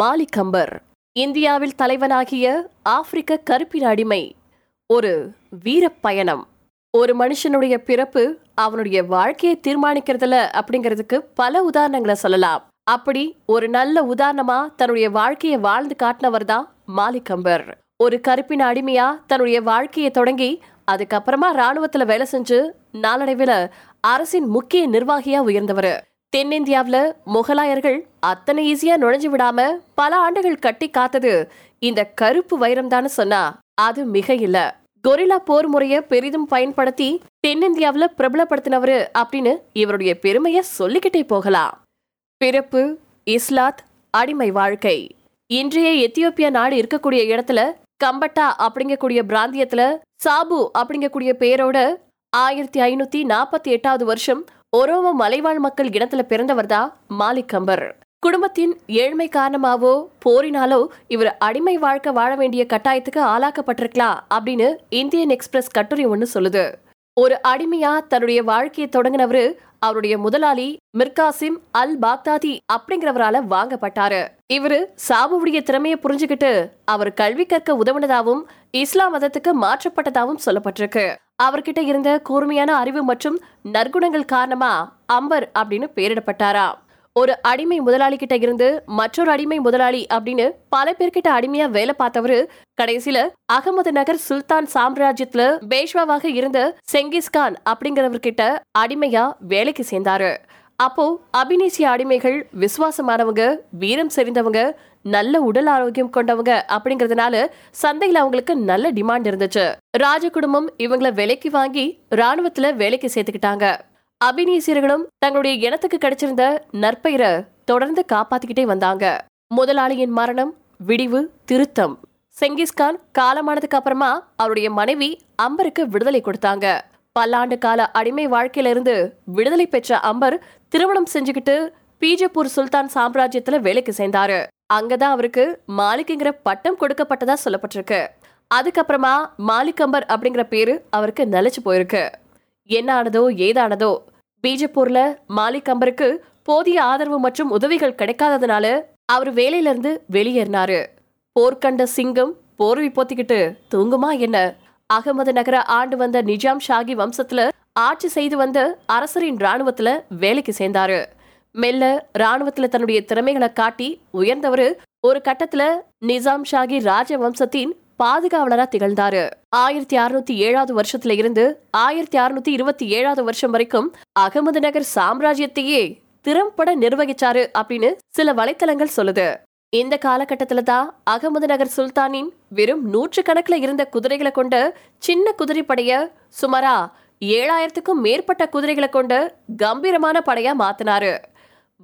மாலிகம்பர் இந்தியாவில் தலைவனாகிய ஆப்பிரிக்க கருப்பின அடிமை. ஒரு வீர பயணம் ஒரு மனுஷனுடைய பிறப்பு அவனுடைய வாழ்க்கையை தீர்மானிக்கிறதுல அப்படிங்கிறதுக்கு பல உதாரணங்களை சொல்லலாம். அப்படி ஒரு நல்ல உதாரணமா தன்னுடைய வாழ்க்கையை வாழ்ந்து காட்டினவர் தான் மாலிகம்பர் ஒரு கருப்பின அடிமையா தன்னுடைய வாழ்க்கையை தொடங்கி அதுக்கப்புறமா ராணுவத்துல வேலை செஞ்சு நாளடைவில் அரசின் முக்கிய நிர்வாகியா உயர்ந்தவர். தென்னிந்தியாவில் முகலாயர்கள் அத்தனை ஈஸியாக நுழைஞ்சு விடாம பல ஆண்டுகள் கட்டி காத்தது இந்த கருப்பு வைரம் தானு சொன்னா அது மிக இல்ல. கொரில்லா போர் முறைய பெரிதும் பயன்படுத்தி தென்னிந்தியாவில் பிரபலப்படுத்தினவரு அப்படின்னு இவருடைய பெருமைய சொல்லிக்கிட்டே போகலாம். பிறப்பு இஸ்லாத் அடிமை வாழ்க்கை. இன்றைய எத்தியோப்பியா நாடு இருக்கக்கூடிய இடத்துல கம்பட்டா அப்படிங்கக்கூடிய பிராந்தியத்துல சாபு அப்படிங்கக்கூடிய பெயரோட ஆயிரத்தி ஐநூத்தி நாற்பத்தி எட்டாவது வருஷம் ஒரோமோ மலைவாழ் மக்கள் இனத்துல பிறந்தவர் தான் மாலிக் அம்பர் குடும்பத்தின் ஏழ்மை காரணமாவோ போரினாலோ இவர் அடிமை வாழ்க்கை வாழ வேண்டிய கட்டாயத்துக்கு ஆளாக்கப்பட்டிருக்கலாம் அப்படின்னு இந்தியன் எக்ஸ்பிரஸ் கட்டுரை ஒன்று சொல்லுது. ஒரு அடிமையா தன்னுடைய வாழ்க்கையை தொடங்கினவரு அவருடைய முதலாளி மிர்காசிம் அல் பாக்தாதி அப்படிங்கிறவரால வாங்கப்பட்டாரு. இவரு சாபுவுடைய திறமையை புரிஞ்சுக்கிட்டு அவர் கல்வி கற்க உதவுனதாவும் இஸ்லாம் மதத்துக்கு மாற்றப்பட்டதாகவும் சொல்லப்பட்டிருக்கு. அவர்கிட்ட இருந்த கூர்மையான அறிவு மற்றும் நற்குணங்கள் காரணமா அம்பர் அப்படின்னு பெயரிடப்பட்டாரா? ஒரு அடிமை முதலாளி கிட்ட இருந்து மற்றொரு அடிமை முதலாளி அப்படின்னு பல பேர்கிட்ட அடிமையா வேலை பார்த்தவரு கடைசியில அகமது நகர் சுல்தான் சாம்ராஜ்யத்துல பேஷ்வாவாக இருந்த செங்கிஸ்கான் அப்படிங்கிறவர்கிட்ட அடிமையா வேலைக்கு சேர்ந்தாரு. அப்போ அபிநேசிய அடிமைகள் விசுவாசமானவங்க வீரம் செறிந்தவங்க நல்ல உடல் ஆரோக்கியம் கொண்டவங்க அப்படிங்கறதுனால சந்தையில அவங்களுக்கு நல்ல டிமாண்ட் இருந்துச்சு. ராஜ குடும்பம் இவங்கள விலைக்கு வாங்கி ராணுவத்துல வேலைக்கு சேர்த்துக்கிட்டாங்க. அபிநீசியர்களும் தங்களுடைய இனத்துக்கு கிடைச்சிருந்த நற்பெயரை தொடர்ந்து காப்பாத்திக்கிட்டே வந்தாங்க. முதலாளியின் மரணம் விடிவு திருத்தம். செங்கிஸ்கான் காலமானதுக்கு அப்புறமா அவருடைய மனைவி அம்பருக்கு விடுதலை கொடுத்தாங்க. பல்லாண்டு கால அடிமை வாழ்க்கையில இருந்து விடுதலை பெற்ற அம்பர் திருமணம் செஞ்சுக்கிட்டு பீஜப்பூர் சுல்தான் சாம்ராஜ்யத்துல வேலைக்கு சேர்ந்தாரு. அங்கதான் அவருக்கு மாலிக்குங்கிற பட்டம் கொடுக்கப்பட்டதா சொல்லப்பட்டிருக்கு. அதுக்கப்புறமா மாலிக் அம்பர் அப்படிங்கிற பேரு அவருக்கு நிலைச்சு போயிருக்கு. என்ன ஆனதோ ஏதானதோ பீஜப்பூர்ல மாலிக் அம்பருக்கு போதிய ஆதரவு மற்றும் உதவிகள் கிடைக்காததுனால அவர் வேலையிலிருந்து வெளியேறினாரு. போர்க்கண்ட சிங்கம் போர்வை போத்திக்கிட்டு தூங்குமா என்ன? அகமது நகர ஆண்டு வந்த நிஜாம் ஷாகி வம்சத்துல ஆட்சி செய்து வந்த அரசரின் ராணுவத்துல வேலைக்கு சேர்ந்தாரு. மெல்ல ராணுவத்துல தன்னுடைய திறமைகளை காட்டி உயர்ந்தவர் ஒரு கட்டத்துல நிசாம் ஷாகி ராஜ பாதுகாவலராக பாதுகாவலரா திகழ்ந்தாரு. ஆயிரத்தி அறுநூத்தி ஏழாவது வருஷத்துல இருந்து ஆயிரத்தி அறுநூத்தி இருபத்தி ஏழாவது வருஷம் வரைக்கும் அகமது நகர் சாம்ராஜ்யத்தையே திறம்பட நிர்வகிச்சாரு அப்படின்னு சில வலைத்தளங்கள் சொல்லுது. இந்த காலகட்டத்துல தான் அகமது நகர் சுல்தானின் வெறும் நூற்று கணக்குல இருந்த குதிரைகளை கொண்ட சின்ன குதிரைப்படைய சுமாரா ஏழாயிரத்துக்கும் மேற்பட்ட குதிரைகளை கொண்ட கம்பீரமான படையா மாத்தினாரு.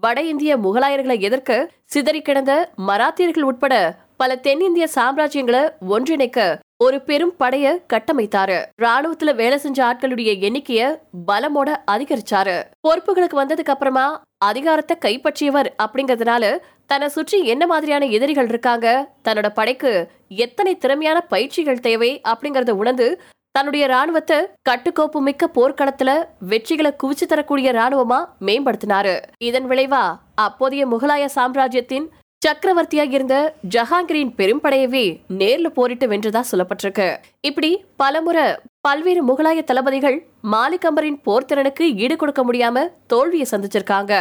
வட இந்திய முகலாயர்களை எதிர்க்க சிதறி கிடந்த மராத்தியர்கள் உட்பட பல தென்னிந்திய சாம்ராஜ்யங்களை ஒன்றிணைக்க ஒரு பெரும் படைய கட்டமைத்தாரு. ராணுவத்துல வேலை செஞ்ச ஆட்களுடைய எண்ணிக்கைய பலமோட அதிகரிச்சாரு. பொறுப்புகளுக்கு வந்ததுக்கு அப்புறமா அதிகாரத்தை கைப்பற்றியவர் அப்படிங்கறதுனால தன்னை சுற்றி என்ன மாதிரியான எதிரிகள் இருக்காங்க தன்னோட படைக்கு எத்தனை திறமையான பயிற்சிகள் தேவை அப்படிங்கறத உணர்ந்து தன்னுடைய ராணுவத்தை கட்டுக்கோப்பு மிக்க போர்க்களத்துல வெற்றிகளை குவிச்சு தரக்கூடிய ராணுவமா மேம்படுத்தினாரு. இதன் விளைவா அப்போதைய முகலாய சாம்ராஜ்யத்தின் சக்கரவர்த்தியா இருந்த ஜஹாங்கிரின் பெரும்படையவே நேர்ல போரிட்டு வென்றதா சொல்லப்பட்டிருக்கு. இப்படி பலமுறை பல்வேறு முகலாய தளபதிகள் மாலிகம்பரின் போர் திறனுக்கு ஈடு கொடுக்க முடியாம தோல்வியை சந்திச்சிருக்காங்க.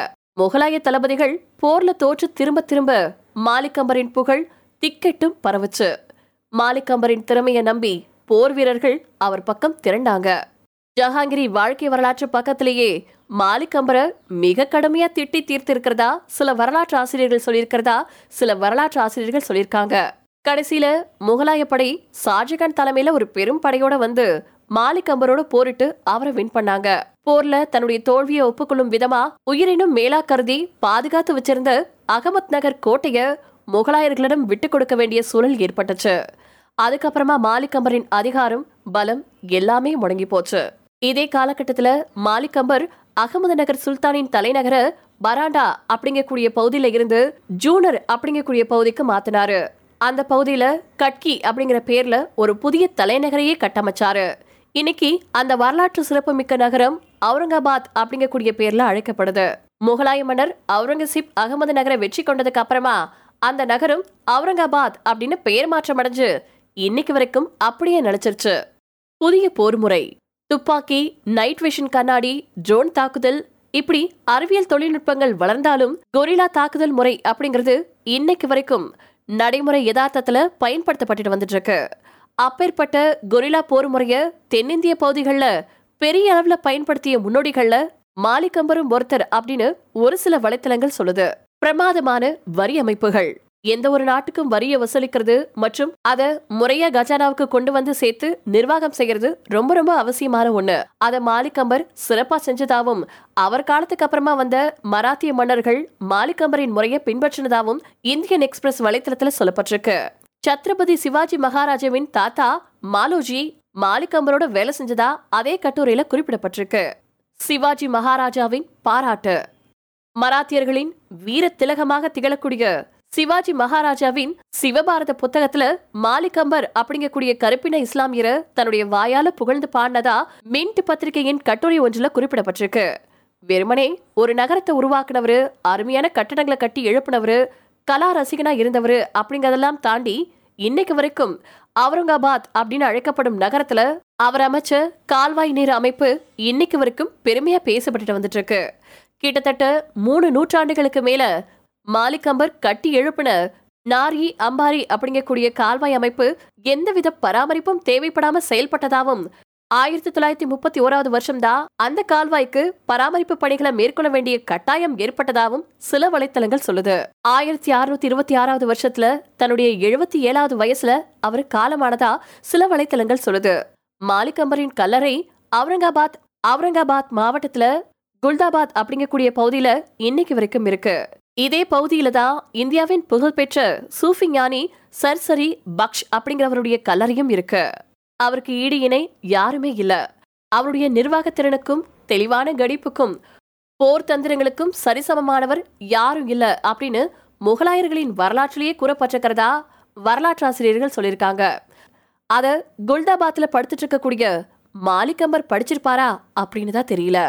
முகலாய தளபதிகள் போர்ல தோற்று திரும்ப திரும்ப மாலிகம்பரின் புகழ் திக்கெட்டும் பரவுச்சு. மாலிகம்பரின் திறமையை நம்பி போர் வீரர்கள் அவர் பக்கம் திரண்டாங்க. ஜஹாங்கிரி வாழ்க்கை வரலாற்று பக்கத்திலேயே மாலிக் அம்பரை மிக கடுமையா திட்டி தீர்த்திருக்கிறதா? சில வரலாற்று ஆசிரியர்கள் சொல்லியிருக்கிறதா? சில வரலாற்று ஆசிரியர்கள் சொல்லியிருக்காங்க. கடைசியில முகலாய படை ஷாஜகான் தலைமையில ஒரு பெரும் படையோட வந்து மாலிக் அம்பரோட போரிட்டு அவரை வின் பண்ணாங்க. போர்ல தன்னுடைய தோல்வியை ஒப்புக்கொள்ளும் விதமா உயிரினும் மேலா கருதி பாதுகாத்து வச்சிருந்த அகமத் நகர் கோட்டைய முகலாயர்களிடம் விட்டு கொடுக்க வேண்டிய சூழல் ஏற்பட்டுச்சு. அதுக்கப்புறமா மாலிக் அம்பரின் அதிகாரம் பலம் எல்லாமே முடங்கி போச்சு. இதே காலகட்டத்துல மாலிகம்பர் அகமது நகர் சுல்தானின் தலைநகர பராண்டா அப்படிங்கக்கூடிய பகுதியில இருந்து ஜூனர் அப்படிங்கக்கூடிய பகுதிக்கு மாத்தினாரு. அந்த பகுதியில கட்கி அப்படிங்கிற பேர்ல ஒரு புதிய தலைநகரையே கட்டமைச்சாரு. இன்னைக்கு அந்த வரலாற்று சிறப்புமிக்க நகரம் அவுரங்காபாத் அப்படிங்கக்கூடிய பேர்ல அழைக்கப்படுது. முகலாய மன்னர் அவுரங்கசீப் அகமது நகரை வெற்றி கொண்டதுக்கு அப்புறமா அந்த நகரம் அவுரங்காபாத் அப்படின்னு பெயர் மாற்றம் அடைஞ்சு இன்னைக்கு வரைக்கும் அப்படியே நிலைச்சிருச்சு. புதிய போர் முறை துப்பாக்கி நைட் விஷன் கண்ணாடி ட்ரோன் தாக்குதல் இப்படி அறிவியல் தொழில்நுட்பங்கள் வளர்ந்தாலும் கொரில்லா தாக்குதல் முறை அப்படிங்கிறது இன்னைக்கு வரைக்கும் நடைமுறை யதார்த்தத்துல பயன்படுத்தப்பட்டுட்டு வந்துட்டு இருக்கு அப்பேற்பட்ட கொரில்லா போர் முறைய தென்னிந்திய பகுதிகளில் பெரிய அளவுல பயன்படுத்திய முன்னோடிகள்ல மாலிகம்பரும் ஒருத்தர் அப்படின்னு ஒரு சில வலைத்தளங்கள் சொல்லுது. பிரமாதமான வரி அமைப்புகள். எந்த ஒரு நாட்டுக்கும் வரியை வசூலிக்கிறது மற்றும் அத முறையா கஜானாவுக்கு கொண்டு வந்து சேர்த்து நிர்வாகம் செய்யறது ரொம்ப ரொம்ப அவசியமான ஒண்ணு. அத மாலிகம்பர் சிறப்பா செஞ்சதாவும் அவர் காலத்துக்கு அப்புறமா வந்த மராத்திய மன்னர்கள் மாலிகம்பரின் முறையை பின்பற்றினதாவும் இந்தியன் எக்ஸ்பிரஸ் வலைத்தளத்துல சொல்லப்பட்டிருக்கு. சத்ரபதி சிவாஜி மகாராஜாவின் தாத்தா மாலோஜி மாலிகம்பரோட வேலை செஞ்சதா அதே கட்டுரையில குறிப்பிடப்பட்டிருக்கு. சிவாஜி மகாராஜாவின் பாராட்டு. மராத்தியர்களின் வீர திலகமாக திகழக்கூடிய சிவாஜி மகாராஜாவின் சிவபாரத புத்தகத்துல மாலிகம்பர் அப்படிங்கக்கூடிய கருப்பின இஸ்லாமியரை தன்னுடைய வாயால புகழ்ந்து பாடினதா மின்ட் பத்திரிகையின் கட்டுரை ஒன்றுல குறிப்பிடப்பட்டிருக்கு. வெறுமனே ஒரு நகரத்தை உருவாக்குனவரு அருமையான கட்டடங்களை கட்டி எழுப்பினவரு கலா ரசிகனா இருந்தவரு அப்படிங்கறதெல்லாம் தாண்டி இன்னைக்கு வரைக்கும் அவுரங்காபாத் அப்படின்னு அழைக்கப்படும் நகரத்துல அவர் அமைச்ச கால்வாய் நீர் அமைப்பு இன்னைக்கு வரைக்கும் பெருமையா பேசப்பட்டுட்டு வந்துட்டு இருக்கு. கிட்டத்தட்ட மூணு நூற்றாண்டுகளுக்கு மேல மாலிகம்பர் கட்டி எழுப்பின நாரி அம்பாரி அப்படிங்கக்கூடிய கால்வாய் அமைப்பு எந்தவித பராமரிப்பும் தேவைப்படாம செயல்பட்டதாகவும் ஆயிரத்தி தொள்ளாயிரத்தி முப்பத்தி ஓராவது வருஷம்தான் அந்த கால்வாய்க்கு பராமரிப்பு பணிகளை மேற்கொள்ள வேண்டிய கட்டாயம் ஏற்பட்டதாகவும் சில வலைத்தளங்கள் சொல்லுது. ஆயிரத்தி அறுநூத்தி இருபத்தி ஆறாவது வருஷத்துல தன்னுடைய எழுபத்தி ஏழாவது வயசுல அவர் காலமானதா சில வலைத்தளங்கள் சொல்லுது. மாலிகம்பரின் கல்லறை அவுரங்காபாத் அவுரங்காபாத் மாவட்டத்துல குல்தாபாத் அப்படிங்கக்கூடிய பகுதியில இன்னைக்கு வரைக்கும் இருக்கு. இதே பகுதியில தான் இந்தியாவின் புகழ்பெற்ற சூஃபி ஞானி சர்சரி பக்ஷ் அப்படிங்கிறவருடைய கல்லறையும் இருக்கு. அவருக்கு ஈடு இணை யாருமே இல்ல. அவருடைய நிர்வாகத்திறனுக்கும் தெளிவான கடிப்புக்கும் போர் தந்திரங்களுக்கும் சரிசமமானவர் யாரும் இல்ல அப்படின்னு முகலாயர்களின் வரலாற்றிலேயே கூறப்பட்டிருக்கிறதா வரலாற்றாசிரியர்கள் சொல்லியிருக்காங்க. அதை குல்தாபாத்தில் படுத்துட்டு இருக்கக்கூடிய மாலிகம்பர் படிச்சிருப்பாரா அப்படின்னு தான் தெரியல.